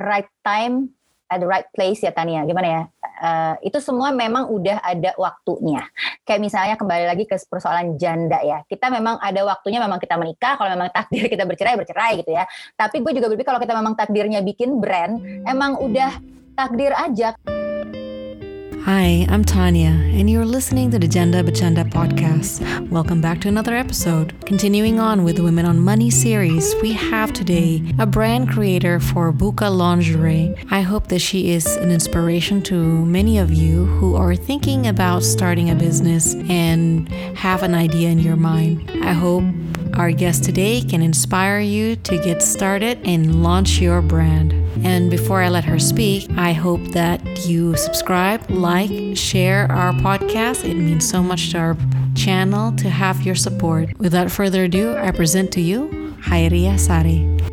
right time at the right place ya Tania. Gimana ya? Uh, itu semua memang udah ada waktunya. Kayak misalnya kembali lagi ke persoalan janda ya. Kita memang ada waktunya memang kita menikah, kalau memang takdir kita bercerai bercerai gitu ya. Tapi gue juga berpikir kalau kita memang takdirnya bikin brand, emang udah takdir aja. Hi, I'm Tanya, and you're listening to the Janda Bachanda podcast. Welcome back to another episode. Continuing on with the Women on Money series, we have today a brand creator for Buka Lingerie. I hope that she is an inspiration to many of you who are thinking about starting a business and have an idea in your mind. I hope our guest today can inspire you to get started and launch your brand. And before I let her speak, I hope that you subscribe, like, share our podcast. It means so much to our channel to have your support. Without further ado, I present to you Hairia Sari.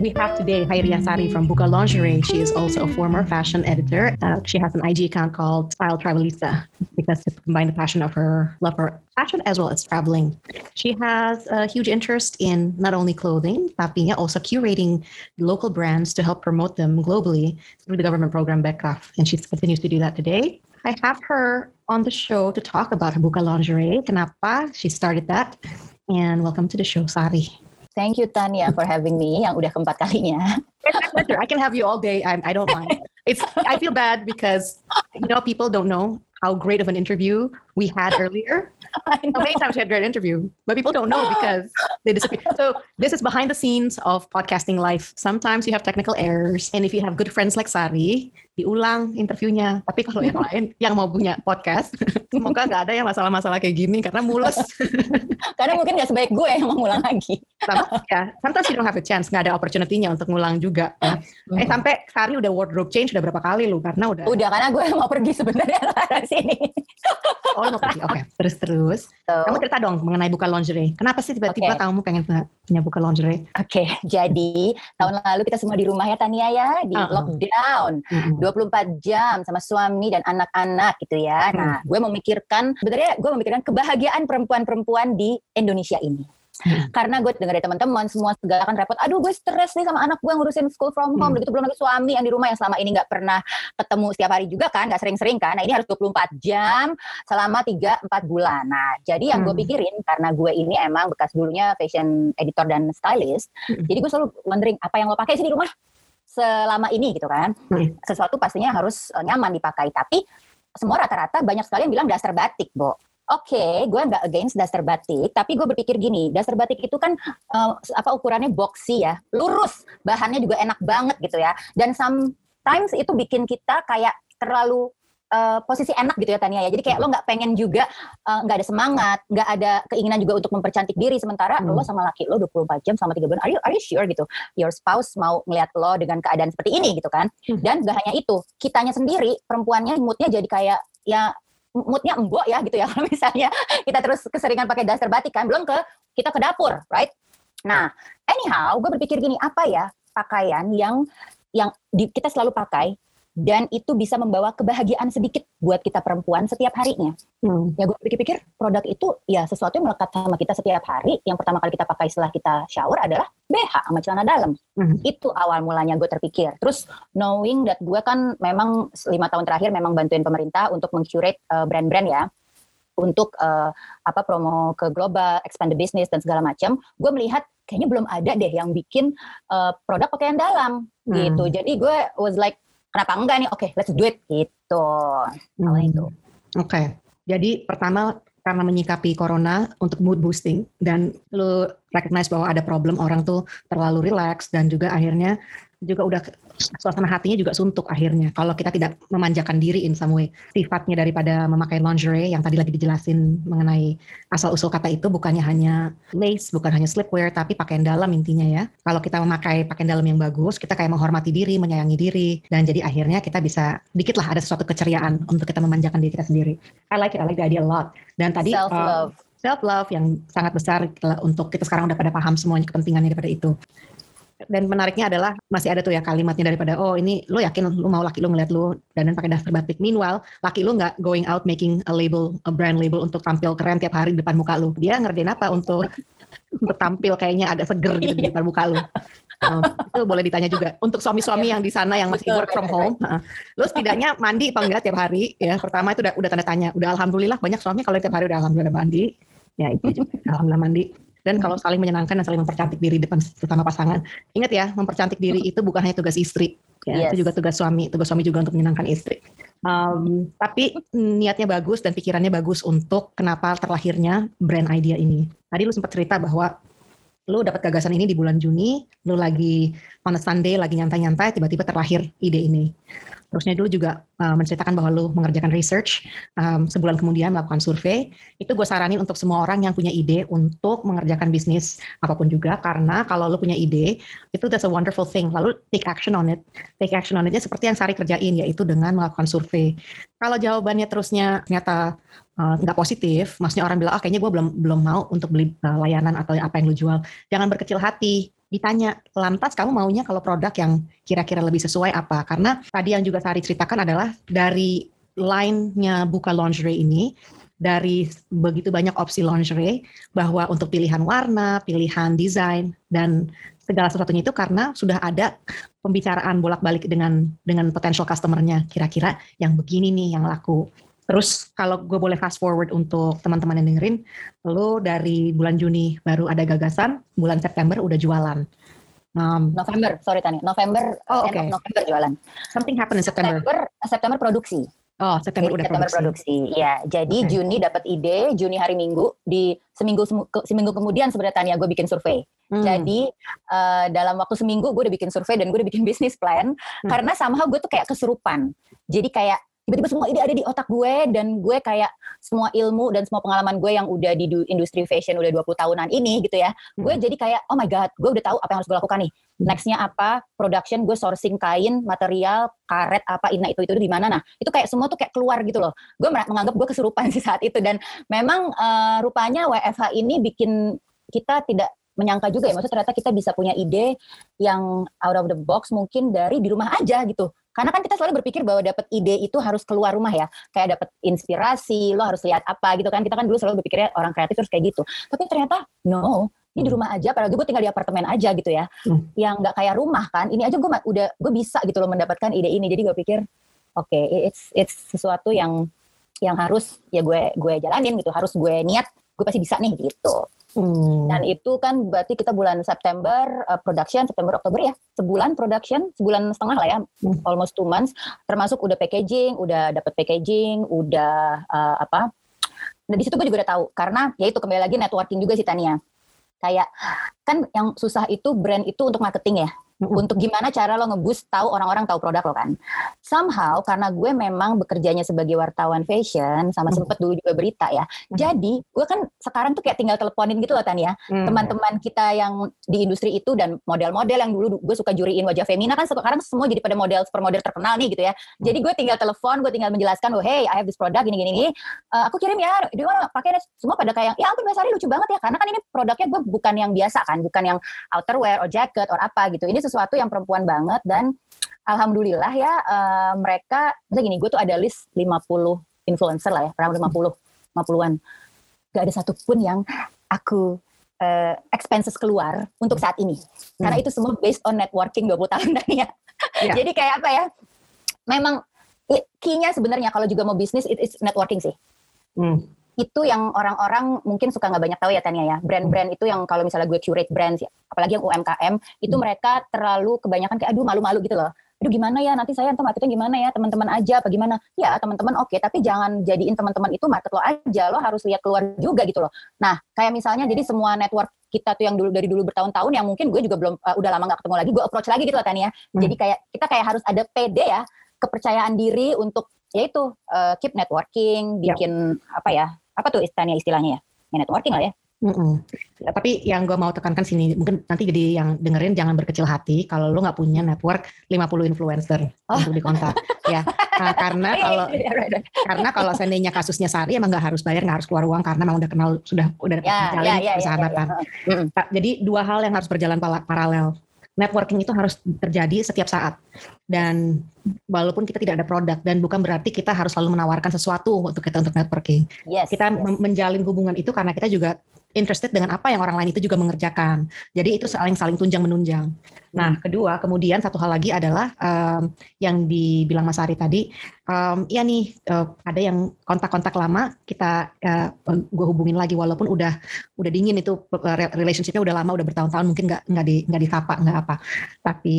We have today Hairia Sari from Buka Lingerie. She is also a former fashion editor. Uh, she has an IG account called Style Travelista because to combine the passion of her love for fashion as well as traveling. She has a huge interest in not only clothing, but being also curating local brands to help promote them globally through the government program Bekraf. And she continues to do that today. I have her on the show to talk about Buka Lingerie. Kenapa she started that? And welcome to the show, Sari. Thank you Tanya for having me yang udah keempat kalinya. I can have you all day. I, I don't mind. It's I feel bad because you know people don't know how great of an interview we had earlier. How many times we had a great interview, but people don't know because they disappear. So this is behind the scenes of podcasting life. Sometimes you have technical errors, and if you have good friends like Sari, diulang interviewnya. Tapi kalau yang lain yang mau punya podcast, semoga nggak ada yang masalah-masalah kayak gini karena mulus. karena mungkin nggak sebaik gue yang mau ngulang lagi. Sama, ya, sometimes you don't have a chance, nggak ada opportunity-nya untuk ngulang juga. Ya. Eh sampai Sari udah wardrobe change udah berapa kali lu karena udah. Udah karena gue mau pergi sebenarnya dari sini. oh mau pergi, oke. Okay. Terus terus. So, kamu cerita dong mengenai buka lingerie. Kenapa sih tiba-tiba okay. kamu pengen punya buka lingerie? Oke, okay. jadi tahun lalu kita semua di rumah ya Tania ya di uh -uh. lockdown. Uh -uh. 24 jam sama suami dan anak-anak gitu ya. Nah, gue memikirkan sebenarnya gue memikirkan kebahagiaan perempuan-perempuan di Indonesia ini. Hmm. Karena gue dengar dari teman-teman semua segala kan repot. Aduh gue stres nih sama anak gue ngurusin school from home. Hmm. Begitu belum lagi suami yang di rumah yang selama ini nggak pernah ketemu setiap hari juga kan, nggak sering-sering kan. Nah ini harus 24 jam selama 3-4 bulan. Nah jadi yang gue hmm. pikirin karena gue ini emang bekas dulunya fashion editor dan stylist. Hmm. Jadi gue selalu wondering apa yang lo pakai sih di rumah selama ini gitu kan. Hmm. Sesuatu pastinya harus eh, nyaman dipakai. Tapi semua rata-rata banyak sekali yang bilang dasar batik, Bo oke, okay, gue nggak against dasar batik, tapi gue berpikir gini, dasar batik itu kan uh, apa ukurannya boxy ya, lurus, bahannya juga enak banget gitu ya, dan sometimes itu bikin kita kayak terlalu uh, posisi enak gitu ya Tania ya. Jadi kayak lo nggak pengen juga eh, nggak uh, ada semangat, nggak ada keinginan juga untuk mempercantik diri sementara hmm. lo sama laki lo 24 jam sama tiga bulan. Are you are you sure gitu? Your spouse mau ngeliat lo dengan keadaan seperti ini gitu kan? Hmm. Dan gak hanya itu, kitanya sendiri perempuannya moodnya jadi kayak ya moodnya embok ya gitu ya. Kalau misalnya kita terus keseringan pakai daster batik kan belum ke kita ke dapur right? Nah anyhow gue berpikir gini apa ya pakaian yang yang di, kita selalu pakai dan itu bisa membawa kebahagiaan sedikit buat kita perempuan setiap harinya. Hmm. Ya gue pikir-pikir produk itu ya sesuatu yang melekat sama kita setiap hari. Yang pertama kali kita pakai setelah kita shower adalah BH sama celana dalam. Hmm. Itu awal mulanya gue terpikir. Terus knowing that gue kan memang lima tahun terakhir memang bantuin pemerintah untuk mengcurate uh, brand-brand ya untuk uh, apa promo ke global, expand the business dan segala macam, gue melihat kayaknya belum ada deh yang bikin uh, produk pakaian dalam hmm. gitu. Jadi gue was like kenapa enggak nih oke okay, let's do it gitu hmm. itu oke okay. jadi pertama karena menyikapi corona untuk mood boosting dan lu recognize bahwa ada problem orang tuh terlalu relax dan juga akhirnya juga udah suasana hatinya juga suntuk akhirnya. Kalau kita tidak memanjakan diri in some way. Sifatnya daripada memakai lingerie yang tadi lagi dijelasin mengenai asal usul kata itu bukannya hanya lace bukan hanya slipwear tapi pakaian dalam intinya ya. Kalau kita memakai pakaian dalam yang bagus kita kayak menghormati diri menyayangi diri. Dan jadi akhirnya kita bisa dikit lah ada sesuatu keceriaan untuk kita memanjakan diri kita sendiri. I like it I like the idea a lot. Dan tadi self love uh, self love yang sangat besar untuk kita sekarang udah pada paham semuanya kepentingannya daripada itu dan menariknya adalah masih ada tuh ya kalimatnya daripada oh ini lo yakin lo mau laki lo ngeliat lo dan pakai daftar batik. Meanwhile, laki lo nggak going out making a label, a brand label untuk tampil keren tiap hari di depan muka lo. Dia ngerjain apa untuk untuk tampil kayaknya agak seger gitu di depan muka lo. Um, itu boleh ditanya juga untuk suami-suami yang di sana yang masih work from home, uh, lo setidaknya mandi apa enggak tiap hari ya. Pertama itu udah udah tanda tanya. Udah alhamdulillah banyak suami kalau tiap hari udah alhamdulillah mandi. Ya itu juga alhamdulillah mandi dan kalau saling menyenangkan dan saling mempercantik diri depan sesama pasangan. Ingat ya, mempercantik diri itu bukan hanya tugas istri, ya, yes. itu juga tugas suami. Tugas suami juga untuk menyenangkan istri. Um, tapi niatnya bagus dan pikirannya bagus untuk kenapa terlahirnya brand idea ini. Tadi lu sempat cerita bahwa lu dapat gagasan ini di bulan Juni, lu lagi on a Sunday lagi nyantai-nyantai, tiba-tiba terlahir ide ini. Terusnya dulu juga uh, menceritakan bahwa lu mengerjakan research, um, sebulan kemudian melakukan survei. Itu gue saranin untuk semua orang yang punya ide untuk mengerjakan bisnis apa pun juga, karena kalau lu punya ide, itu that's a wonderful thing. Lalu take action on it. Take action on it seperti yang Sari kerjain, yaitu dengan melakukan survei. Kalau jawabannya terusnya ternyata uh, nggak uh, positif, maksudnya orang bilang, ah kayaknya gue belum belum mau untuk beli uh, layanan atau apa yang lu jual. Jangan berkecil hati ditanya lantas kamu maunya kalau produk yang kira-kira lebih sesuai apa karena tadi yang juga Sari ceritakan adalah dari line-nya buka lingerie ini dari begitu banyak opsi lingerie bahwa untuk pilihan warna, pilihan desain dan segala sesuatunya itu karena sudah ada pembicaraan bolak-balik dengan dengan potential customer-nya kira-kira yang begini nih yang laku. Terus kalau gue boleh fast forward untuk teman-teman yang dengerin, lo dari bulan Juni baru ada gagasan, bulan September udah jualan. Um, November, sorry Tani, November, oh, okay. November jualan. Something happen in September. September, September produksi. Oh, September udah September produksi. produksi. Ya, jadi okay. Juni dapat ide, Juni hari Minggu di seminggu seminggu kemudian sebenarnya Tania gue bikin survei. Hmm. Jadi uh, dalam waktu seminggu gue udah bikin survei dan gue udah bikin bisnis plan hmm. karena somehow gue tuh kayak kesurupan. Jadi kayak tiba-tiba semua ide ada di otak gue dan gue kayak semua ilmu dan semua pengalaman gue yang udah di industri fashion udah 20 tahunan ini gitu ya gue hmm. jadi kayak oh my god gue udah tahu apa yang harus gue lakukan nih. Hmm. nextnya apa? Production gue sourcing kain material karet apa ini itu itu di mana? Nah itu kayak semua tuh kayak keluar gitu loh. Gue menganggap gue kesurupan sih saat itu dan memang uh, rupanya WFH ini bikin kita tidak menyangka juga ya. Maksudnya ternyata kita bisa punya ide yang out of the box mungkin dari di rumah aja gitu karena kan kita selalu berpikir bahwa dapat ide itu harus keluar rumah ya. Kayak dapat inspirasi, lo harus lihat apa gitu kan. Kita kan dulu selalu berpikirnya orang kreatif terus kayak gitu. Tapi ternyata no, ini di hmm. rumah aja. Padahal gue tinggal di apartemen aja gitu ya. Hmm. Yang nggak kayak rumah kan. Ini aja gue udah gue bisa gitu loh mendapatkan ide ini. Jadi gue pikir oke, okay, it's it's sesuatu yang yang harus ya gue gue jalanin gitu. Harus gue niat. Gue pasti bisa nih gitu. Hmm. Dan itu kan berarti kita bulan September uh, production, September Oktober ya, sebulan production, sebulan setengah lah ya, hmm. almost two months. Termasuk udah packaging, udah dapet packaging, udah uh, apa? Nah di situ gue juga udah tahu karena ya itu kembali lagi networking juga sih Tania. Kayak kan yang susah itu brand itu untuk marketing ya untuk gimana cara lo ngeboost tahu orang-orang tahu produk lo kan. Somehow karena gue memang bekerjanya sebagai wartawan fashion sama sempet dulu juga berita ya. Jadi gue kan sekarang tuh kayak tinggal teleponin gitu loh Tania. Teman-teman kita yang di industri itu dan model-model yang dulu gue suka juriin wajah femina kan sekarang semua jadi pada model super model terkenal nih gitu ya. Jadi gue tinggal telepon, gue tinggal menjelaskan, oh hey I have this product gini gini gini. Uh, aku kirim ya, dia mana pakai semua pada kayak ya ampun Mbak Sari lucu banget ya karena kan ini produknya gue bukan yang biasa kan, bukan yang outerwear or jacket or apa gitu. Ini sesuatu yang perempuan banget dan alhamdulillah ya uh, mereka misalnya gini gue tuh ada list 50 influencer lah ya around 50 50-an gak ada satupun yang aku uh, expenses keluar untuk saat ini. Hmm. karena itu semua based on networking 20 tahun dan ya. Yeah. jadi kayak apa ya memang key-nya sebenarnya kalau juga mau bisnis it is networking sih. Hmm itu yang orang-orang mungkin suka nggak banyak tahu ya Tania ya. Brand-brand itu yang kalau misalnya gue curate brands ya, apalagi yang UMKM, itu hmm. mereka terlalu kebanyakan kayak aduh malu-malu gitu loh. Aduh gimana ya nanti saya marketing gimana ya teman-teman aja apa gimana? Ya teman-teman oke, okay, tapi jangan jadiin teman-teman itu market lo aja, lo harus lihat keluar juga gitu loh. Nah kayak misalnya jadi semua network kita tuh yang dulu dari dulu bertahun-tahun yang mungkin gue juga belum uh, udah lama nggak ketemu lagi, gue approach lagi gitu loh Tania. Hmm. Jadi kayak kita kayak harus ada PD ya, kepercayaan diri untuk yaitu uh, keep networking, bikin ya. apa ya apa tuh istilahnya istilahnya ya, ya networking lah ya. Mm -mm. Ya, tapi yang gue mau tekankan sini, mungkin nanti jadi yang dengerin jangan berkecil hati kalau lo nggak punya network 50 influencer oh. untuk dikontak, ya. Nah, karena iya, kalau iya, iya, karena kalau seandainya kasusnya Sari emang nggak harus bayar, nggak harus keluar uang karena memang udah kenal sudah udah ya, menjalin ya, ya, persahabatan. Ya, ya, ya. Jadi dua hal yang harus berjalan paralel. networking itu harus terjadi setiap saat. Dan walaupun kita tidak ada produk dan bukan berarti kita harus selalu menawarkan sesuatu untuk kita untuk networking. Yes, kita yes. menjalin hubungan itu karena kita juga interested dengan apa yang orang lain itu juga mengerjakan. Jadi itu saling saling tunjang menunjang. Nah, hmm. kedua, kemudian satu hal lagi adalah um, yang dibilang Mas Ari tadi, um, ya nih uh, ada yang kontak-kontak lama kita uh, gue hubungin lagi walaupun udah udah dingin itu relationshipnya udah lama udah bertahun-tahun mungkin nggak nggak di nggak disapa nggak apa. Tapi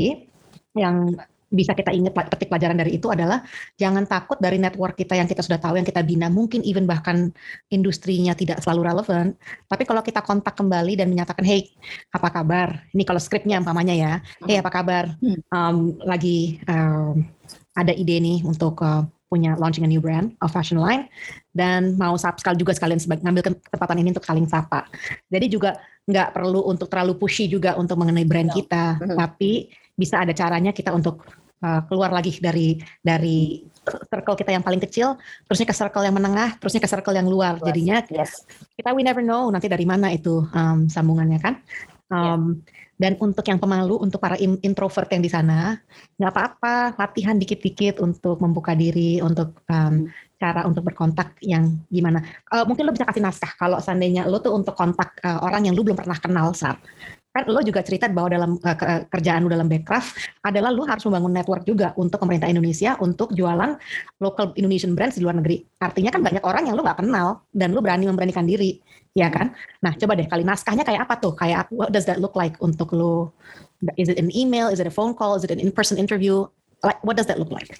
yang bisa kita ingat petik pelajaran dari itu adalah jangan takut dari network kita yang kita sudah tahu yang kita bina. Mungkin even bahkan industrinya tidak selalu relevan tapi kalau kita kontak kembali dan menyatakan hey apa kabar? Ini kalau skripnya umpamanya ya. Hey apa kabar? Um, lagi um, ada ide nih untuk uh, punya launching a new brand of fashion line dan mau sekali juga sekalian sebagai ngambil kesempatan ini untuk saling sapa. Jadi juga nggak perlu untuk terlalu pushy juga untuk mengenai brand kita, tapi bisa ada caranya kita untuk uh, keluar lagi dari dari circle kita yang paling kecil, terusnya ke circle yang menengah, terusnya ke circle yang luar. Luas. Jadinya yes. kita we never know nanti dari mana itu um, sambungannya kan. Um, yeah. Dan untuk yang pemalu, untuk para introvert yang di sana, nggak apa-apa, latihan dikit-dikit untuk membuka diri, untuk um, cara untuk berkontak yang gimana. Uh, mungkin lo bisa kasih naskah kalau seandainya lo tuh untuk kontak uh, orang yang lo belum pernah kenal saat kan lo juga cerita bahwa dalam uh, kerjaan lo dalam Backcraft adalah lo harus membangun network juga untuk pemerintah Indonesia untuk jualan local Indonesian brands di luar negeri. Artinya kan banyak orang yang lo nggak kenal dan lo berani memberanikan diri, ya kan? Nah coba deh kali naskahnya kayak apa tuh? Kayak what does that look like untuk lo? Is it an email? Is it a phone call? Is it an in-person interview? Like what does that look like?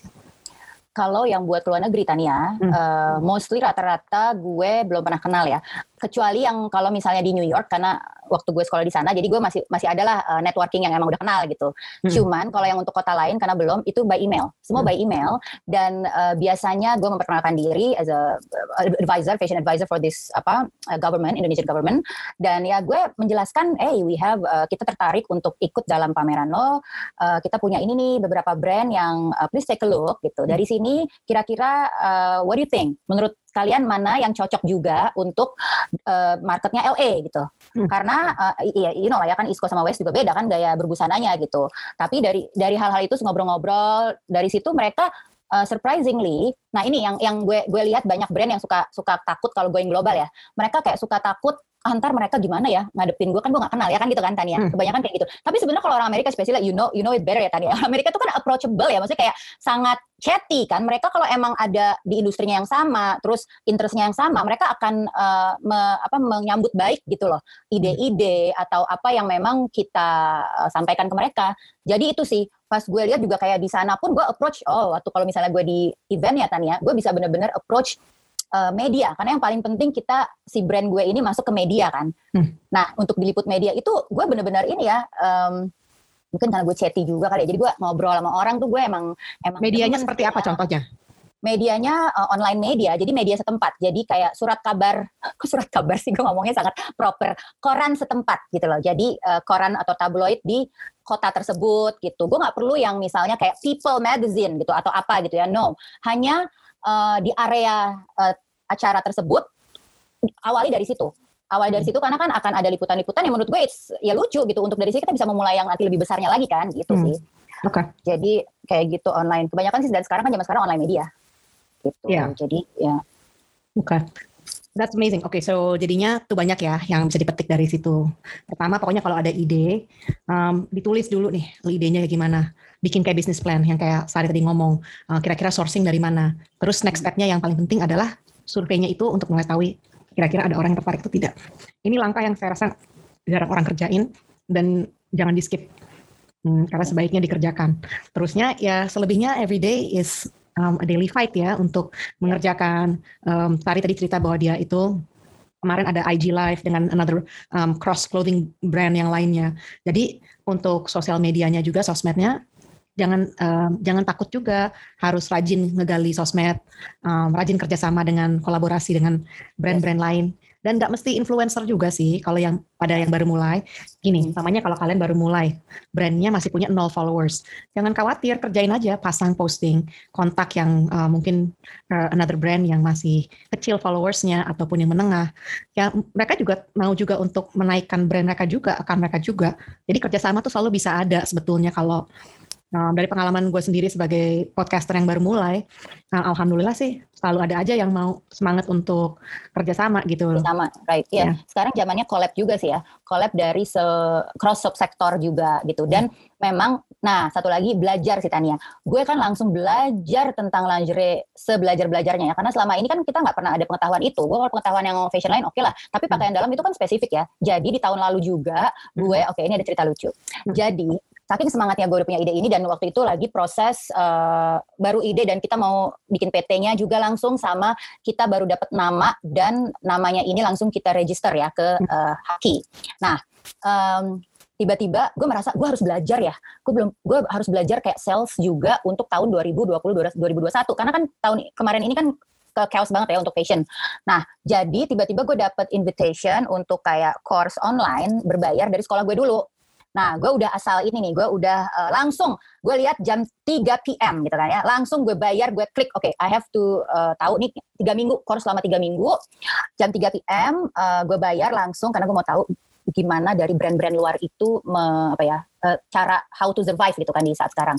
Kalau yang buat keluar negeri Tania, hmm. uh, mostly rata-rata gue belum pernah kenal ya. Kecuali yang kalau misalnya di New York karena waktu gue sekolah di sana jadi gue masih masih adalah uh, networking yang emang udah kenal gitu. Hmm. cuman kalau yang untuk kota lain karena belum itu by email. Semua hmm. by email. Dan uh, biasanya gue memperkenalkan diri as a uh, advisor fashion advisor for this apa uh, government Indonesian government. Dan ya gue menjelaskan hey we have uh, kita tertarik untuk ikut dalam pameran lo. Uh, kita punya ini nih beberapa brand yang uh, please take a look gitu. Dari hmm. sini kira-kira uh, what do you think? Menurut kalian mana yang cocok juga untuk uh, marketnya LA gitu. Hmm. Karena uh, iya you know lah ya kan East Coast sama West juga beda kan gaya berbusananya gitu. Tapi dari dari hal-hal itu ngobrol-ngobrol dari situ mereka uh, surprisingly, nah ini yang yang gue gue lihat banyak brand yang suka suka takut kalau going global ya. Mereka kayak suka takut antar mereka gimana ya ngadepin gue? Kan gue gak kenal ya kan gitu kan Tania? Hmm. kebanyakan kayak gitu. Tapi sebenarnya kalau orang Amerika spesial you know you know it better ya Tania. Amerika tuh kan approachable ya maksudnya kayak sangat chatty kan. Mereka kalau emang ada di industrinya yang sama terus interestnya yang sama mereka akan uh, me, apa menyambut baik gitu loh. Ide-ide atau apa yang memang kita uh, sampaikan ke mereka. Jadi itu sih pas gue lihat juga kayak di sana pun gue approach oh waktu kalau misalnya gue di event ya Tania gue bisa bener-bener approach uh, media karena yang paling penting kita si brand gue ini masuk ke media kan. Hmm. Nah untuk diliput media itu gue benar-benar ini ya um, mungkin karena gue chatty juga kali ya. Jadi gue ngobrol sama orang tuh gue emang emang medianya seperti apa contohnya? medianya uh, online media, jadi media setempat. Jadi kayak surat kabar, kok surat kabar sih gue ngomongnya sangat proper, koran setempat gitu loh. Jadi uh, koran atau tabloid di kota tersebut gitu. Gue nggak perlu yang misalnya kayak People Magazine gitu atau apa gitu ya. No, hanya uh, di area uh, acara tersebut awali dari situ awali dari hmm. situ karena kan akan ada liputan-liputan yang menurut gue it's, ya lucu gitu untuk dari situ kita bisa memulai yang nanti lebih besarnya lagi kan gitu hmm. sih oke okay. jadi kayak gitu online kebanyakan sih dan sekarang kan zaman sekarang online media gitu yeah. jadi ya oke okay. That's amazing. Oke, okay, so jadinya tuh banyak ya yang bisa dipetik dari situ. Pertama, pokoknya kalau ada ide, um, ditulis dulu nih idenya kayak gimana. Bikin kayak business plan yang kayak Sari tadi ngomong. Uh, kira-kira sourcing dari mana. Terus next stepnya yang paling penting adalah surveinya itu untuk mengetahui kira-kira ada orang yang tertarik atau tidak. Ini langkah yang saya rasa jarang orang kerjain dan jangan di skip. Hmm, karena sebaiknya dikerjakan. Terusnya ya selebihnya everyday is um, a daily fight ya untuk mengerjakan. Um, Tari tadi cerita bahwa dia itu kemarin ada IG Live dengan another um, cross clothing brand yang lainnya. Jadi untuk sosial medianya juga sosmednya jangan um, jangan takut juga harus rajin ngegali sosmed, um, rajin kerjasama dengan kolaborasi dengan brand-brand lain dan nggak mesti influencer juga sih kalau yang pada yang baru mulai. Gini namanya kalau kalian baru mulai brandnya masih punya nol followers. Jangan khawatir kerjain aja pasang posting kontak yang uh, mungkin uh, another brand yang masih kecil followersnya ataupun yang menengah. Ya mereka juga mau juga untuk menaikkan brand mereka juga akan mereka juga. Jadi kerjasama tuh selalu bisa ada sebetulnya kalau Nah, dari pengalaman gue sendiri sebagai podcaster yang baru mulai, nah, alhamdulillah sih selalu ada aja yang mau semangat untuk kerjasama gitu. Sama, right? Iya. Yeah. Sekarang zamannya collab juga sih ya, collab dari se cross subsektor juga gitu. Dan yeah. memang, nah satu lagi belajar sih Tania. Gue kan langsung belajar tentang lingerie sebelajar belajarnya ya, karena selama ini kan kita nggak pernah ada pengetahuan itu. Gue kalau pengetahuan yang fashion lain oke okay lah, tapi pakaian hmm. dalam itu kan spesifik ya. Jadi di tahun lalu juga gue, hmm. oke okay, ini ada cerita lucu. Hmm. Jadi saking semangatnya gue udah punya ide ini dan waktu itu lagi proses uh, baru ide dan kita mau bikin PT-nya juga langsung sama kita baru dapat nama dan namanya ini langsung kita register ya ke uh, Haki. Nah, um, tiba-tiba gue merasa gue harus belajar ya gue belum gue harus belajar kayak sales juga untuk tahun 2020 2021 karena kan tahun kemarin ini kan ke chaos banget ya untuk fashion. Nah, jadi tiba-tiba gue dapet invitation untuk kayak course online berbayar dari sekolah gue dulu. Nah, gue udah asal ini nih, gue udah uh, langsung gue lihat jam 3 p.m. gitu kan ya, langsung gue bayar, gue klik, oke, okay, I have to uh, tahu nih tiga minggu, course selama tiga minggu, jam 3 p.m. Uh, gue bayar langsung karena gue mau tahu gimana dari brand-brand luar itu me, apa ya uh, cara how to survive gitu kan di saat sekarang.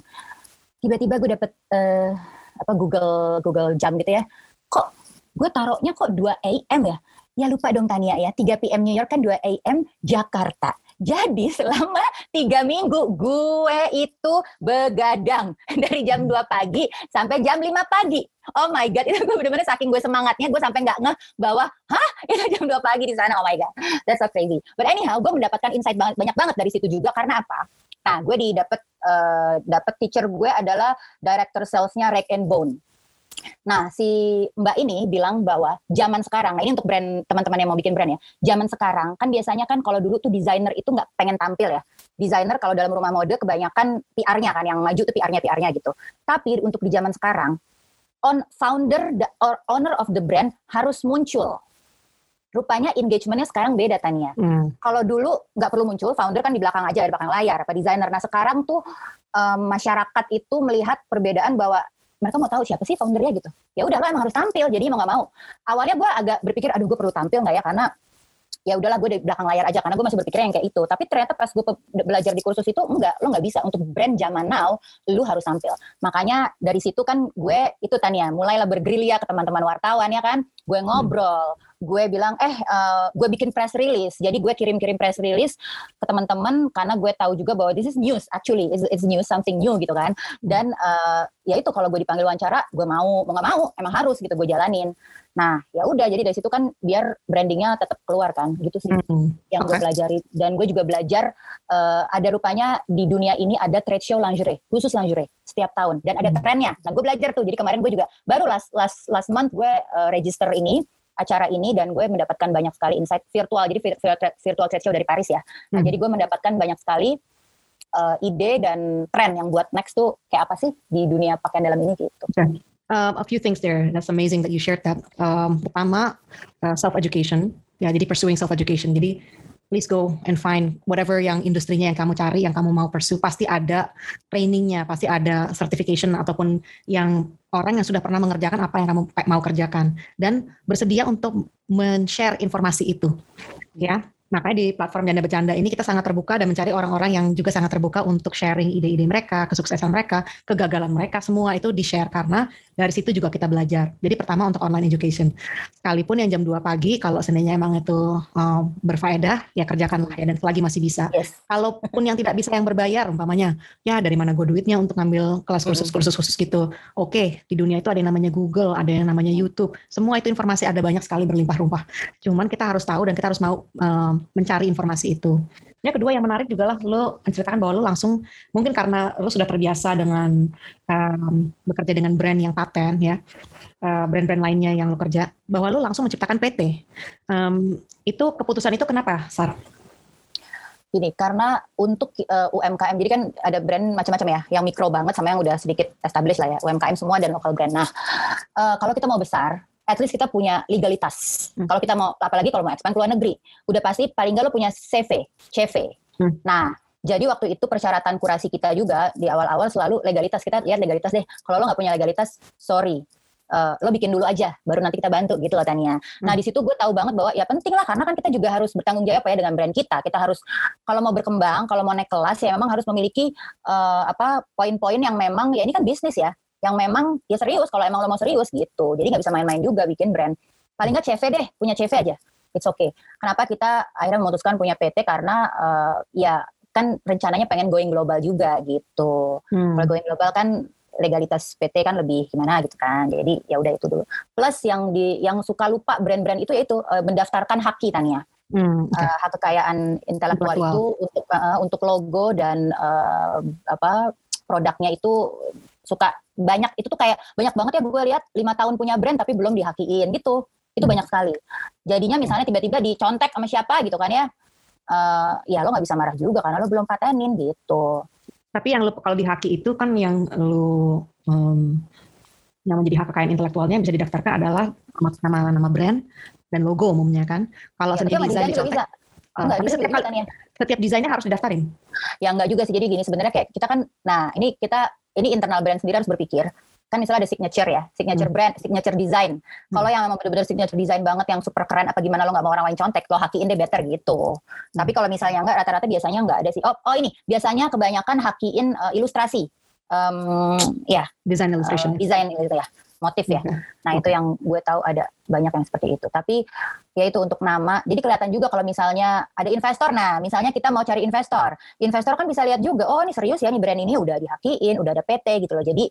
Tiba-tiba gue dapet uh, apa Google Google jam gitu ya, kok gue taruhnya kok 2 a.m. ya? Ya lupa dong Tania ya, 3 p.m. New York kan 2 a.m. Jakarta. Jadi selama tiga minggu gue itu begadang dari jam 2 pagi sampai jam 5 pagi. Oh my god, itu gue bener-bener saking gue semangatnya gue sampai nggak ngeh bahwa hah itu jam 2 pagi di sana. Oh my god, that's so crazy. But anyhow, gue mendapatkan insight banget, banyak banget dari situ juga karena apa? Nah, gue di dapet uh, dapet teacher gue adalah director salesnya Rag and Bone. Nah, si Mbak ini bilang bahwa zaman sekarang, nah ini untuk brand teman-teman yang mau bikin brand ya, zaman sekarang kan biasanya kan kalau dulu tuh desainer itu nggak pengen tampil ya. Desainer kalau dalam rumah mode kebanyakan PR-nya kan yang maju tuh PR-nya PR-nya gitu. Tapi untuk di zaman sekarang, on founder the, or owner of the brand harus muncul. Rupanya engagementnya sekarang beda Tania. Hmm. Kalau dulu nggak perlu muncul, founder kan di belakang aja, di belakang layar, apa desainer. Nah sekarang tuh um, masyarakat itu melihat perbedaan bahwa mereka mau tahu siapa sih foundernya gitu. Ya udah lo emang harus tampil jadi mau nggak mau. Awalnya gue agak berpikir aduh gue perlu tampil nggak ya? Karena ya udahlah gue di belakang layar aja karena gue masih berpikir yang kayak itu. Tapi ternyata pas gue belajar di kursus itu enggak lo nggak bisa. Untuk brand zaman now lu harus tampil. Makanya dari situ kan gue itu Tania mulailah bergerilya ke teman-teman wartawan ya kan. Gue ngobrol hmm gue bilang eh uh, gue bikin press release. Jadi gue kirim-kirim press release ke teman-teman karena gue tahu juga bahwa this is news. Actually it's, it's news something new gitu kan. Dan uh, ya itu kalau gue dipanggil wawancara gue mau mau nggak mau emang harus gitu gue jalanin. Nah ya udah jadi dari situ kan biar brandingnya tetap keluar kan gitu sih hmm. yang okay. gue pelajari. Dan gue juga belajar uh, ada rupanya di dunia ini ada trade show lingerie khusus lingerie setiap tahun. Dan ada hmm. trennya nah gue belajar tuh. Jadi kemarin gue juga baru last last last month gue uh, register ini acara ini dan gue mendapatkan banyak sekali insight virtual jadi virtual trade show dari Paris ya nah hmm. jadi gue mendapatkan banyak sekali uh, ide dan tren yang buat next tuh kayak apa sih di dunia pakaian dalam ini gitu. Okay. Um, a few things there. That's amazing that you shared that. Um, pertama, uh, self education. Ya, jadi pursuing self education. Jadi please go and find whatever yang industrinya yang kamu cari, yang kamu mau pursue, pasti ada trainingnya, pasti ada certification ataupun yang orang yang sudah pernah mengerjakan apa yang kamu mau kerjakan. Dan bersedia untuk men-share informasi itu, ya. Makanya di platform Janda Bercanda ini kita sangat terbuka dan mencari orang-orang yang juga sangat terbuka untuk sharing ide-ide mereka, kesuksesan mereka, kegagalan mereka, semua itu di-share. Karena dari situ juga kita belajar. Jadi pertama untuk online education. Sekalipun yang jam 2 pagi, kalau seandainya emang itu uh, berfaedah, ya kerjakanlah ya dan selagi masih bisa. Yes. Kalaupun yang tidak bisa yang berbayar, umpamanya, ya dari mana gue duitnya untuk ngambil kelas kursus-kursus khusus gitu. Oke, di dunia itu ada yang namanya Google, ada yang namanya YouTube. Semua itu informasi ada banyak sekali berlimpah-rumpah. Cuman kita harus tahu dan kita harus mau uh, mencari informasi itu. Yang kedua yang menarik juga lah lo menceritakan bahwa lo langsung mungkin karena lo sudah terbiasa dengan um, bekerja dengan brand yang paten ya uh, brand-brand lainnya yang lo kerja bahwa lo langsung menciptakan PT. Um, itu keputusan itu kenapa, Sar? Ini karena untuk uh, UMKM jadi kan ada brand macam-macam ya, yang mikro banget sama yang udah sedikit established lah ya, UMKM semua dan lokal brand. Nah, uh, kalau kita mau besar, at least kita punya legalitas. Hmm. Kalau kita mau, apalagi kalau mau expand ke luar negeri, udah pasti paling nggak lo punya CV, CV. Hmm. Nah, jadi waktu itu persyaratan kurasi kita juga di awal-awal selalu legalitas kita lihat legalitas deh. Kalau lo nggak punya legalitas, sorry, uh, lo bikin dulu aja, baru nanti kita bantu gitu loh Tania. Hmm. Nah di situ gue tahu banget bahwa ya penting lah karena kan kita juga harus bertanggung jawab ya dengan brand kita. Kita harus kalau mau berkembang, kalau mau naik kelas ya memang harus memiliki uh, apa poin-poin yang memang ya ini kan bisnis ya yang memang ya serius kalau emang lo mau serius gitu. Jadi nggak bisa main-main juga bikin brand. Paling nggak CV deh punya CV aja. It's okay. Kenapa kita akhirnya memutuskan punya PT karena uh, ya kan rencananya pengen going global juga gitu. Hmm. kalau going global kan legalitas PT kan lebih gimana gitu kan. Jadi ya udah itu dulu. Plus yang di yang suka lupa brand-brand itu yaitu uh, mendaftarkan haki Tania. Hmm, okay. uh, hak kekayaan intelektual itu untuk uh, untuk logo dan uh, apa produknya itu suka banyak itu tuh kayak banyak banget ya gue lihat lima tahun punya brand tapi belum dihakiin gitu itu banyak sekali jadinya misalnya tiba-tiba dicontek sama siapa gitu kan ya uh, ya lo nggak bisa marah juga karena lo belum patenin gitu tapi yang lo kalau dihaki itu kan yang lo um, yang menjadi hak kekayaan intelektualnya bisa didaftarkan adalah nama nama brand dan logo umumnya kan kalau ya, sendiri bisa dicontek Uh, tapi setiap, kan ya. setiap desainnya harus didaftarin. Ya enggak juga sih. Jadi gini sebenarnya kayak kita kan, nah ini kita ini internal brand sendiri harus berpikir kan misalnya ada signature ya, signature hmm. brand, signature design. Hmm. Kalau yang memang benar-benar signature design banget yang super keren apa gimana lo nggak mau orang lain contek, lo hakiin deh better gitu. Hmm. Tapi kalau misalnya enggak rata-rata biasanya enggak ada sih. Oh, oh ini biasanya kebanyakan hakiin uh, ilustrasi. Um, ya, yeah. design illustration. Uh, design gitu ya motif ya. Nah itu yang gue tahu ada banyak yang seperti itu. Tapi ya itu untuk nama. Jadi kelihatan juga kalau misalnya ada investor. Nah misalnya kita mau cari investor, investor kan bisa lihat juga. Oh ini serius ya, nih brand ini udah dihakiin, udah ada PT gitu loh. Jadi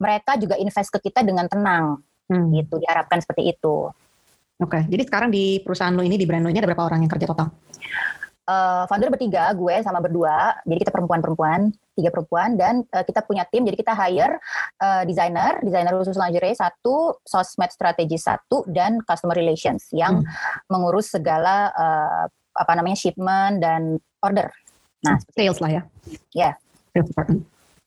mereka juga invest ke kita dengan tenang. Hmm. Gitu diharapkan seperti itu. Oke, okay. jadi sekarang di perusahaan lo ini di brand lo ini ada berapa orang yang kerja total? Uh, founder bertiga, gue sama berdua. Jadi kita perempuan-perempuan, tiga perempuan dan uh, kita punya tim. Jadi kita hire uh, desainer, desainer khusus lingerie satu, sosmed strategi satu dan customer relations yang hmm. mengurus segala uh, apa namanya shipment dan order. Nah, sales lah ya. Ya. Yeah. Sales department.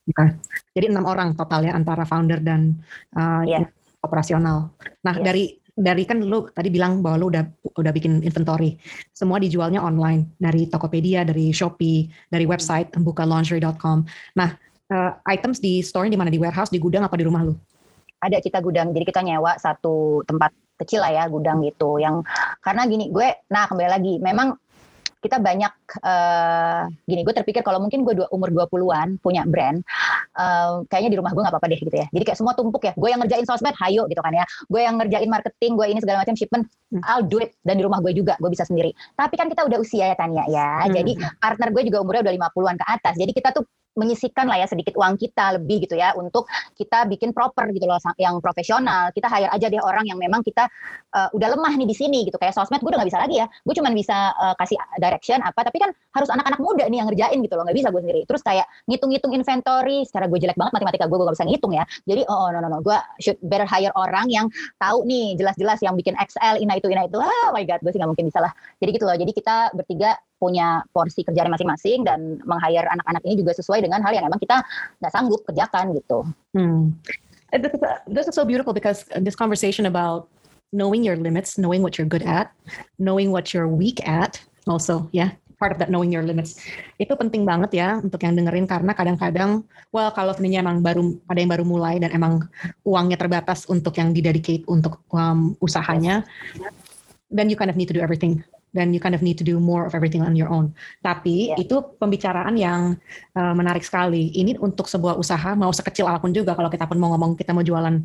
Okay. Jadi enam orang total ya antara founder dan uh, yeah. operasional. Nah, yeah. dari dari kan lu tadi bilang bahwa lu udah udah bikin inventory. Semua dijualnya online dari Tokopedia, dari Shopee, dari website buka laundry.com. Nah, uh, items di store di mana di warehouse, di gudang apa di rumah lu? Ada kita gudang. Jadi kita nyewa satu tempat kecil lah ya gudang gitu yang karena gini gue nah kembali lagi memang kita banyak uh, gini gue terpikir kalau mungkin gue umur 20-an punya brand uh, kayaknya di rumah gue nggak apa-apa deh gitu ya. Jadi kayak semua tumpuk ya. Gue yang ngerjain sosmed hayo gitu kan ya. Gue yang ngerjain marketing gue ini segala macam shipment hmm. I'll do it. Dan di rumah gue juga gue bisa sendiri. Tapi kan kita udah usia ya Tania ya. Hmm. jadi partner gue juga umurnya udah 50-an ke atas. Jadi kita tuh menyisihkan lah ya sedikit uang kita lebih gitu ya untuk kita bikin proper gitu loh yang profesional. Kita hire aja deh orang yang memang kita uh, udah lemah nih di sini gitu. Kayak sosmed gue udah gak bisa lagi ya. Gue cuma bisa uh, kasih direction apa tapi kan harus anak-anak muda nih yang ngerjain gitu loh nggak bisa gue sendiri terus kayak ngitung-ngitung inventory secara gue jelek banget matematika gue gue gak bisa ngitung ya jadi oh, oh no no no gue should better hire orang yang tahu nih jelas-jelas yang bikin Excel ina itu ina itu ah oh my god gue sih nggak mungkin bisa lah jadi gitu loh jadi kita bertiga punya porsi kerjaan masing-masing dan meng-hire anak-anak ini juga sesuai dengan hal yang emang kita nggak sanggup kerjakan gitu. Hmm. This is so beautiful because this conversation about knowing your limits, knowing what you're good at, knowing what you're weak at, also, ya, yeah, part of that knowing your limits. Itu penting banget ya untuk yang dengerin karena kadang-kadang, well kalau sebenarnya emang baru ada yang baru mulai dan emang uangnya terbatas untuk yang didedicate untuk um, usahanya, then you kind of need to do everything dan you kind of need to do more of everything on your own. Tapi yeah. itu pembicaraan yang uh, menarik sekali. Ini untuk sebuah usaha mau sekecil apa pun juga kalau kita pun mau ngomong kita mau jualan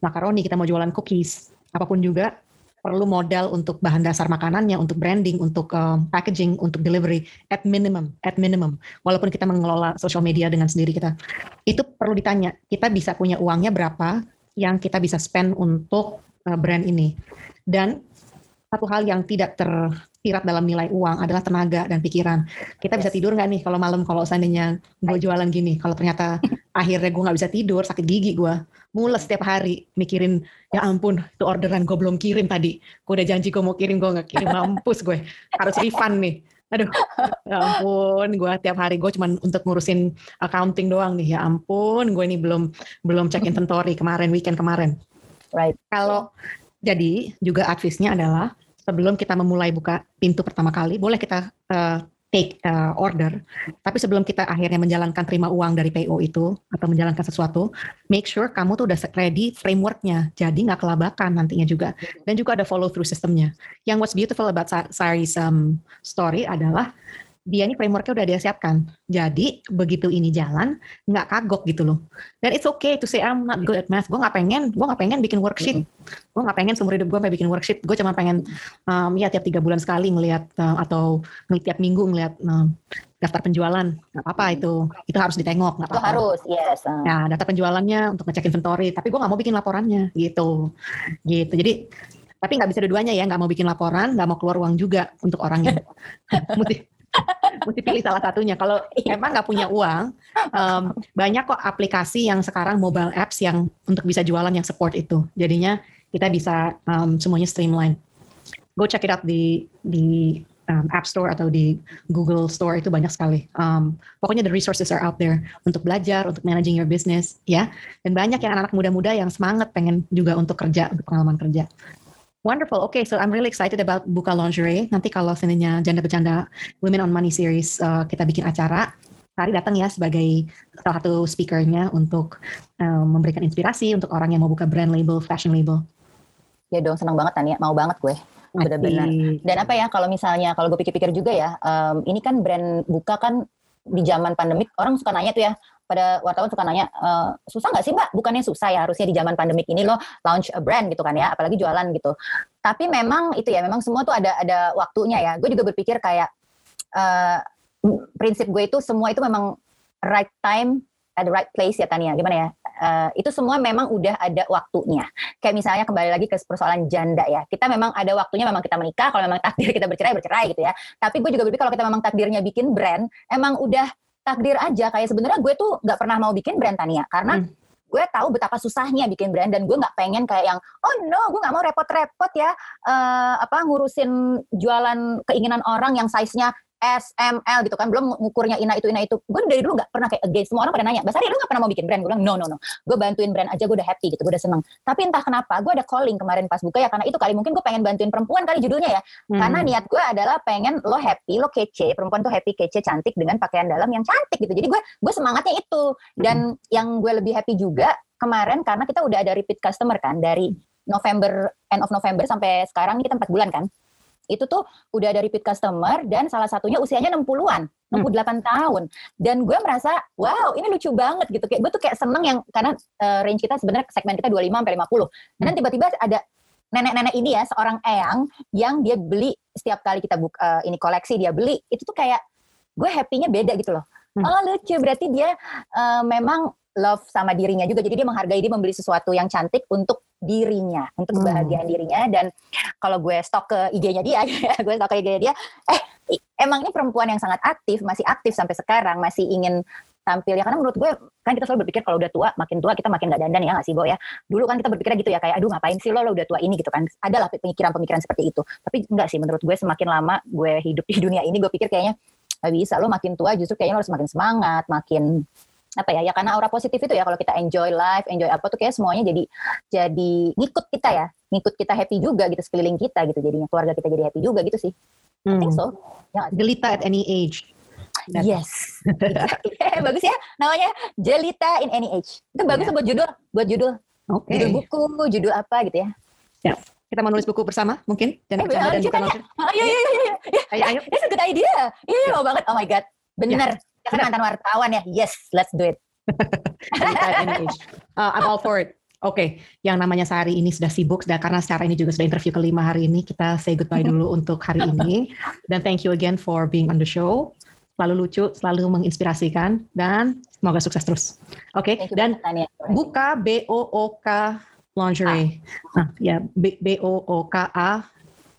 makaroni, kita mau jualan cookies, apa pun juga perlu modal untuk bahan dasar makanannya, untuk branding, untuk uh, packaging, untuk delivery at minimum, at minimum. Walaupun kita mengelola social media dengan sendiri kita, itu perlu ditanya. Kita bisa punya uangnya berapa yang kita bisa spend untuk uh, brand ini. Dan satu hal yang tidak tersirat dalam nilai uang adalah tenaga dan pikiran. Kita bisa tidur nggak nih kalau malam kalau seandainya gue jualan gini, kalau ternyata akhirnya gue nggak bisa tidur, sakit gigi gue, mules setiap hari mikirin ya ampun itu orderan gue belum kirim tadi, gue udah janji gue mau kirim gue nggak kirim, mampus gue harus refund nih. Aduh, ya ampun, gue tiap hari gue cuma untuk ngurusin accounting doang nih. Ya ampun, gue ini belum belum cek inventory kemarin weekend kemarin. Right. Kalau Jadi juga advice-nya adalah sebelum kita memulai buka pintu pertama kali, boleh kita uh, take uh, order. Tapi sebelum kita akhirnya menjalankan terima uang dari PO itu atau menjalankan sesuatu, make sure kamu tuh udah ready frameworknya. Jadi nggak kelabakan nantinya juga. Dan juga ada follow through sistemnya. Yang what's beautiful about Sari's um, story adalah dia ini frameworknya udah dia siapkan. Jadi begitu ini jalan, nggak kagok gitu loh. Dan it's okay to say I'm not good at math. Gue nggak pengen, gue nggak pengen bikin worksheet. Gue nggak pengen seumur hidup gue pengen bikin worksheet. Gue cuma pengen um, ya tiap tiga bulan sekali ngelihat uh, atau tiap minggu ngelihat um, daftar penjualan. Nggak apa-apa itu, itu harus ditengok. Nggak apa-apa. harus, yes. Uh. Nah, data penjualannya untuk ngecek inventory. Tapi gue nggak mau bikin laporannya gitu, gitu. Jadi tapi nggak bisa dua-duanya ya, nggak mau bikin laporan, nggak mau keluar uang juga untuk orangnya. mesti pilih salah satunya. Kalau emang nggak punya uang, um, banyak kok aplikasi yang sekarang mobile apps yang untuk bisa jualan yang support itu. Jadinya kita bisa um, semuanya streamline. Go check it out di di um, App Store atau di Google Store itu banyak sekali. Um, pokoknya the resources are out there untuk belajar, untuk managing your business, ya. Dan banyak yang anak-anak muda-muda yang semangat pengen juga untuk kerja, untuk pengalaman kerja. Wonderful. Okay, so I'm really excited about Buka Lingerie. Nanti kalau seninnya Janda Bercanda Women on Money Series uh, kita bikin acara, Sari datang ya sebagai salah satu speakernya untuk um, memberikan inspirasi untuk orang yang mau buka brand label, fashion label. Ya dong, senang banget Tania. Mau banget gue. Benar-benar. Dan apa ya, kalau misalnya, kalau gue pikir-pikir juga ya, um, ini kan brand Buka kan di zaman pandemik, orang suka nanya tuh ya, pada wartawan suka nanya e, susah nggak sih mbak? Bukannya susah ya harusnya di zaman pandemik ini lo launch a brand gitu kan ya apalagi jualan gitu. Tapi memang itu ya memang semua tuh ada ada waktunya ya. Gue juga berpikir kayak uh, prinsip gue itu semua itu memang right time at the right place ya Tania. Gimana ya uh, itu semua memang udah ada waktunya. Kayak misalnya kembali lagi ke persoalan janda ya. Kita memang ada waktunya memang kita menikah. Kalau memang takdir kita bercerai bercerai gitu ya. Tapi gue juga berpikir kalau kita memang takdirnya bikin brand emang udah takdir aja. Kayak sebenarnya gue tuh nggak pernah mau bikin brand Tania. Karena hmm. gue tahu betapa susahnya bikin brand dan gue nggak pengen kayak yang oh no gue nggak mau repot-repot ya uh, apa ngurusin jualan keinginan orang yang size-nya S, M, L gitu kan. Belum ngukurnya ina itu, ina itu. Gue dari dulu gak pernah kayak against. Semua orang pada nanya, Basari lu gak pernah mau bikin brand? Gue bilang, no, no, no. Gue bantuin brand aja, gue udah happy gitu. Gue udah seneng. Tapi entah kenapa, gue ada calling kemarin pas buka ya. Karena itu kali mungkin gue pengen bantuin perempuan kali judulnya ya. Hmm. Karena niat gue adalah pengen lo happy, lo kece. Perempuan tuh happy, kece, cantik dengan pakaian dalam yang cantik gitu. Jadi gue gue semangatnya itu. Dan hmm. yang gue lebih happy juga kemarin karena kita udah ada repeat customer kan. Dari November, end of November sampai sekarang ini kita 4 bulan kan itu tuh udah ada repeat customer dan salah satunya usianya 60-an, 68 hmm. tahun. Dan gue merasa, wow, ini lucu banget gitu. Kayak gue tuh kayak seneng yang karena uh, range kita sebenarnya segmen kita 25 sampai 50. Dan hmm. tiba-tiba ada nenek-nenek ini ya, seorang eyang yang dia beli setiap kali kita buka uh, ini koleksi dia beli, itu tuh kayak gue happy-nya beda gitu loh. Hmm. Oh lucu, berarti dia uh, memang love sama dirinya juga. Jadi dia menghargai dia membeli sesuatu yang cantik untuk dirinya, untuk hmm. kebahagiaan hmm. dirinya. Dan kalau gue stok ke IG-nya dia, gue stok ke IG-nya dia, eh emang ini perempuan yang sangat aktif, masih aktif sampai sekarang, masih ingin tampil ya karena menurut gue kan kita selalu berpikir kalau udah tua makin tua kita makin gak dandan ya nggak sih Bo ya dulu kan kita berpikir gitu ya kayak aduh ngapain sih lo lo udah tua ini gitu kan adalah pemikiran-pemikiran seperti itu tapi enggak sih menurut gue semakin lama gue hidup di dunia ini gue pikir kayaknya gak bisa lo makin tua justru kayaknya lo harus makin semangat makin apa ya? Ya karena aura positif itu ya kalau kita enjoy life enjoy apa tuh kayak semuanya jadi jadi ngikut kita ya. Ngikut kita happy juga gitu sekeliling kita gitu jadinya. Keluarga kita jadi happy juga gitu sih. Hmm. I think hmm. so. Ya, Jelita at any age. That yes. Bagus ya. Namanya Jelita in any age. Itu bagus yeah. buat judul. Buat judul. Okay. judul buku judul apa gitu ya. Ya. Kita menulis buku bersama mungkin? Dan eh, dan bukan ayo ayo ayo ayo ayo. Ayo it's a good idea. Iya yeah, mau banget oh my god. Bener yeah kan mantan wartawan ya. Yes, let's do it. uh, I'm all for it. Oke, okay. yang namanya Sari ini sudah sibuk, dan karena secara ini juga sudah interview kelima hari ini, kita say goodbye dulu untuk hari ini. Dan thank you again for being on the show. Selalu lucu, selalu menginspirasikan, dan semoga sukses terus. Oke, okay. dan buka B O O K lingerie. Ah. Nah, ya B, B O O K A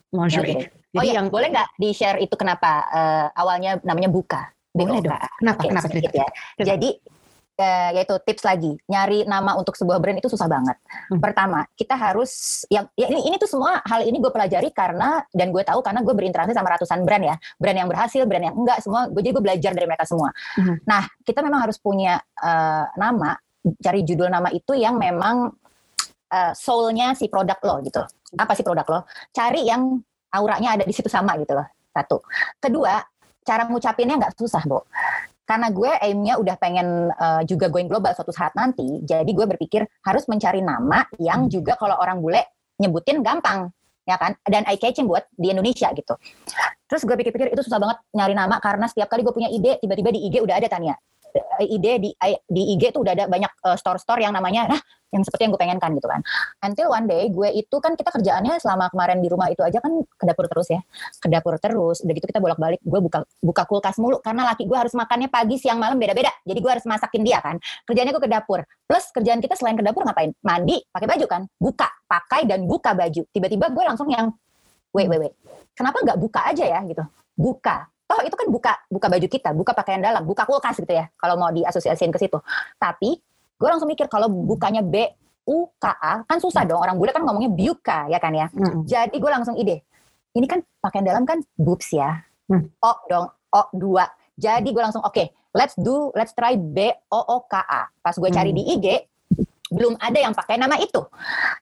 lingerie. Oh Jadi iya, yang boleh nggak di share itu kenapa uh, awalnya namanya buka? Boleh dong. Kenapa? Okay, Kenapa cerita? Ya. Jadi uh, yaitu tips lagi nyari nama untuk sebuah brand itu susah banget. Hmm. Pertama kita harus yang ya ini, ini tuh semua hal ini gue pelajari karena dan gue tahu karena gue berinteraksi sama ratusan brand ya, brand yang berhasil, brand yang enggak semua. Gue jadi gue belajar dari mereka semua. Hmm. Nah kita memang harus punya uh, nama, cari judul nama itu yang memang uh, soulnya si produk lo gitu. Apa sih produk lo? Cari yang auranya ada di situ sama gitu loh. Satu. Kedua, cara ngucapinnya nggak susah, Bu. Karena gue aimnya udah pengen uh, juga going global suatu saat nanti, jadi gue berpikir harus mencari nama yang juga kalau orang bule nyebutin gampang ya kan? Dan eye catching buat di Indonesia gitu. Terus gue pikir-pikir itu susah banget nyari nama karena setiap kali gue punya ide tiba-tiba di IG udah ada Tania ide di di IG tuh udah ada banyak uh, store-store yang namanya nah yang seperti yang gue pengenkan gitu kan. Until one day gue itu kan kita kerjaannya selama kemarin di rumah itu aja kan ke dapur terus ya. Ke dapur terus. Udah gitu kita bolak-balik gue buka buka kulkas mulu karena laki gue harus makannya pagi, siang, malam beda-beda. Jadi gue harus masakin dia kan. Kerjanya gue ke dapur. Plus kerjaan kita selain ke dapur ngapain? Mandi, pakai baju kan. Buka, pakai dan buka baju. Tiba-tiba gue langsung yang wait wait wait. Kenapa nggak buka aja ya gitu? Buka oh itu kan buka buka baju kita, buka pakaian dalam, buka kulkas gitu ya. Kalau mau diasosiasiin ke situ. Tapi gue langsung mikir kalau bukanya B U K A kan susah dong orang bule kan ngomongnya biuka ya kan ya. Mm. Jadi gue langsung ide. Ini kan pakaian dalam kan boobs ya. Mm. O dong, O dua. Jadi gue langsung oke, okay, let's do let's try B O O K A. Pas gue cari mm. di IG belum ada yang pakai nama itu.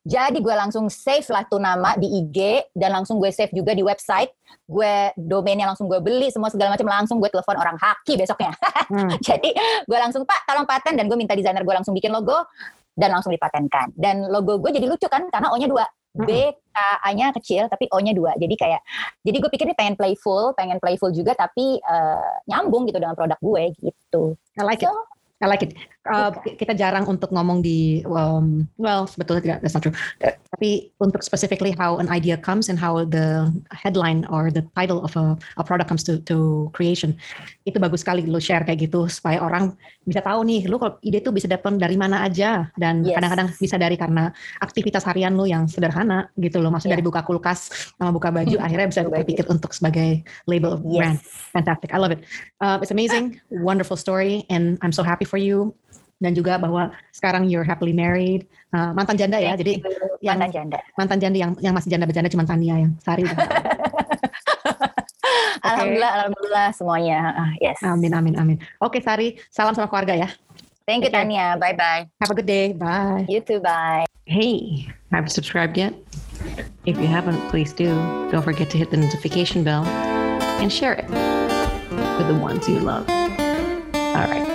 Jadi gue langsung save lah tuh nama di IG dan langsung gue save juga di website. Gue domainnya langsung gue beli semua segala macam langsung gue telepon orang haki besoknya. hmm. Jadi gue langsung Pak tolong paten dan gue minta desainer gue langsung bikin logo dan langsung dipatenkan. Dan logo gue jadi lucu kan karena O-nya dua. Hmm. B K A-nya kecil tapi O-nya dua. Jadi kayak jadi gue pikir ini pengen playful, pengen playful juga tapi uh, nyambung gitu dengan produk gue gitu. I like so, it. I like it. Uh, kita jarang untuk ngomong di um, well sebetulnya tidak that's not true. Uh, tapi untuk specifically how an idea comes and how the headline or the title of a, a product comes to to creation itu bagus sekali lo share kayak gitu supaya orang bisa tahu nih lo kalau ide itu bisa datang dari mana aja dan kadang-kadang yes. bisa dari karena aktivitas harian lo yang sederhana gitu loh maksudnya yeah. dari buka kulkas sama buka baju akhirnya bisa berpikir untuk sebagai label of yes. brand. Fantastic, I love it. Uh, it's amazing, wonderful story and I'm so happy for you dan juga bahwa sekarang you're happily married uh, mantan janda ya jadi yang mantan janda mantan janda yang yang masih janda berjanda cuma Tania yang Sari Okay. Alhamdulillah, alhamdulillah semuanya. Uh, yes. Amin, amin, amin. Oke, okay, Sari, salam sama keluarga ya. Thank you, Tania. Bye bye. Have a good day. Bye. You too. Bye. Hey, have you subscribed yet? If you haven't, please do. Don't forget to hit the notification bell and share it with the ones you love. All right.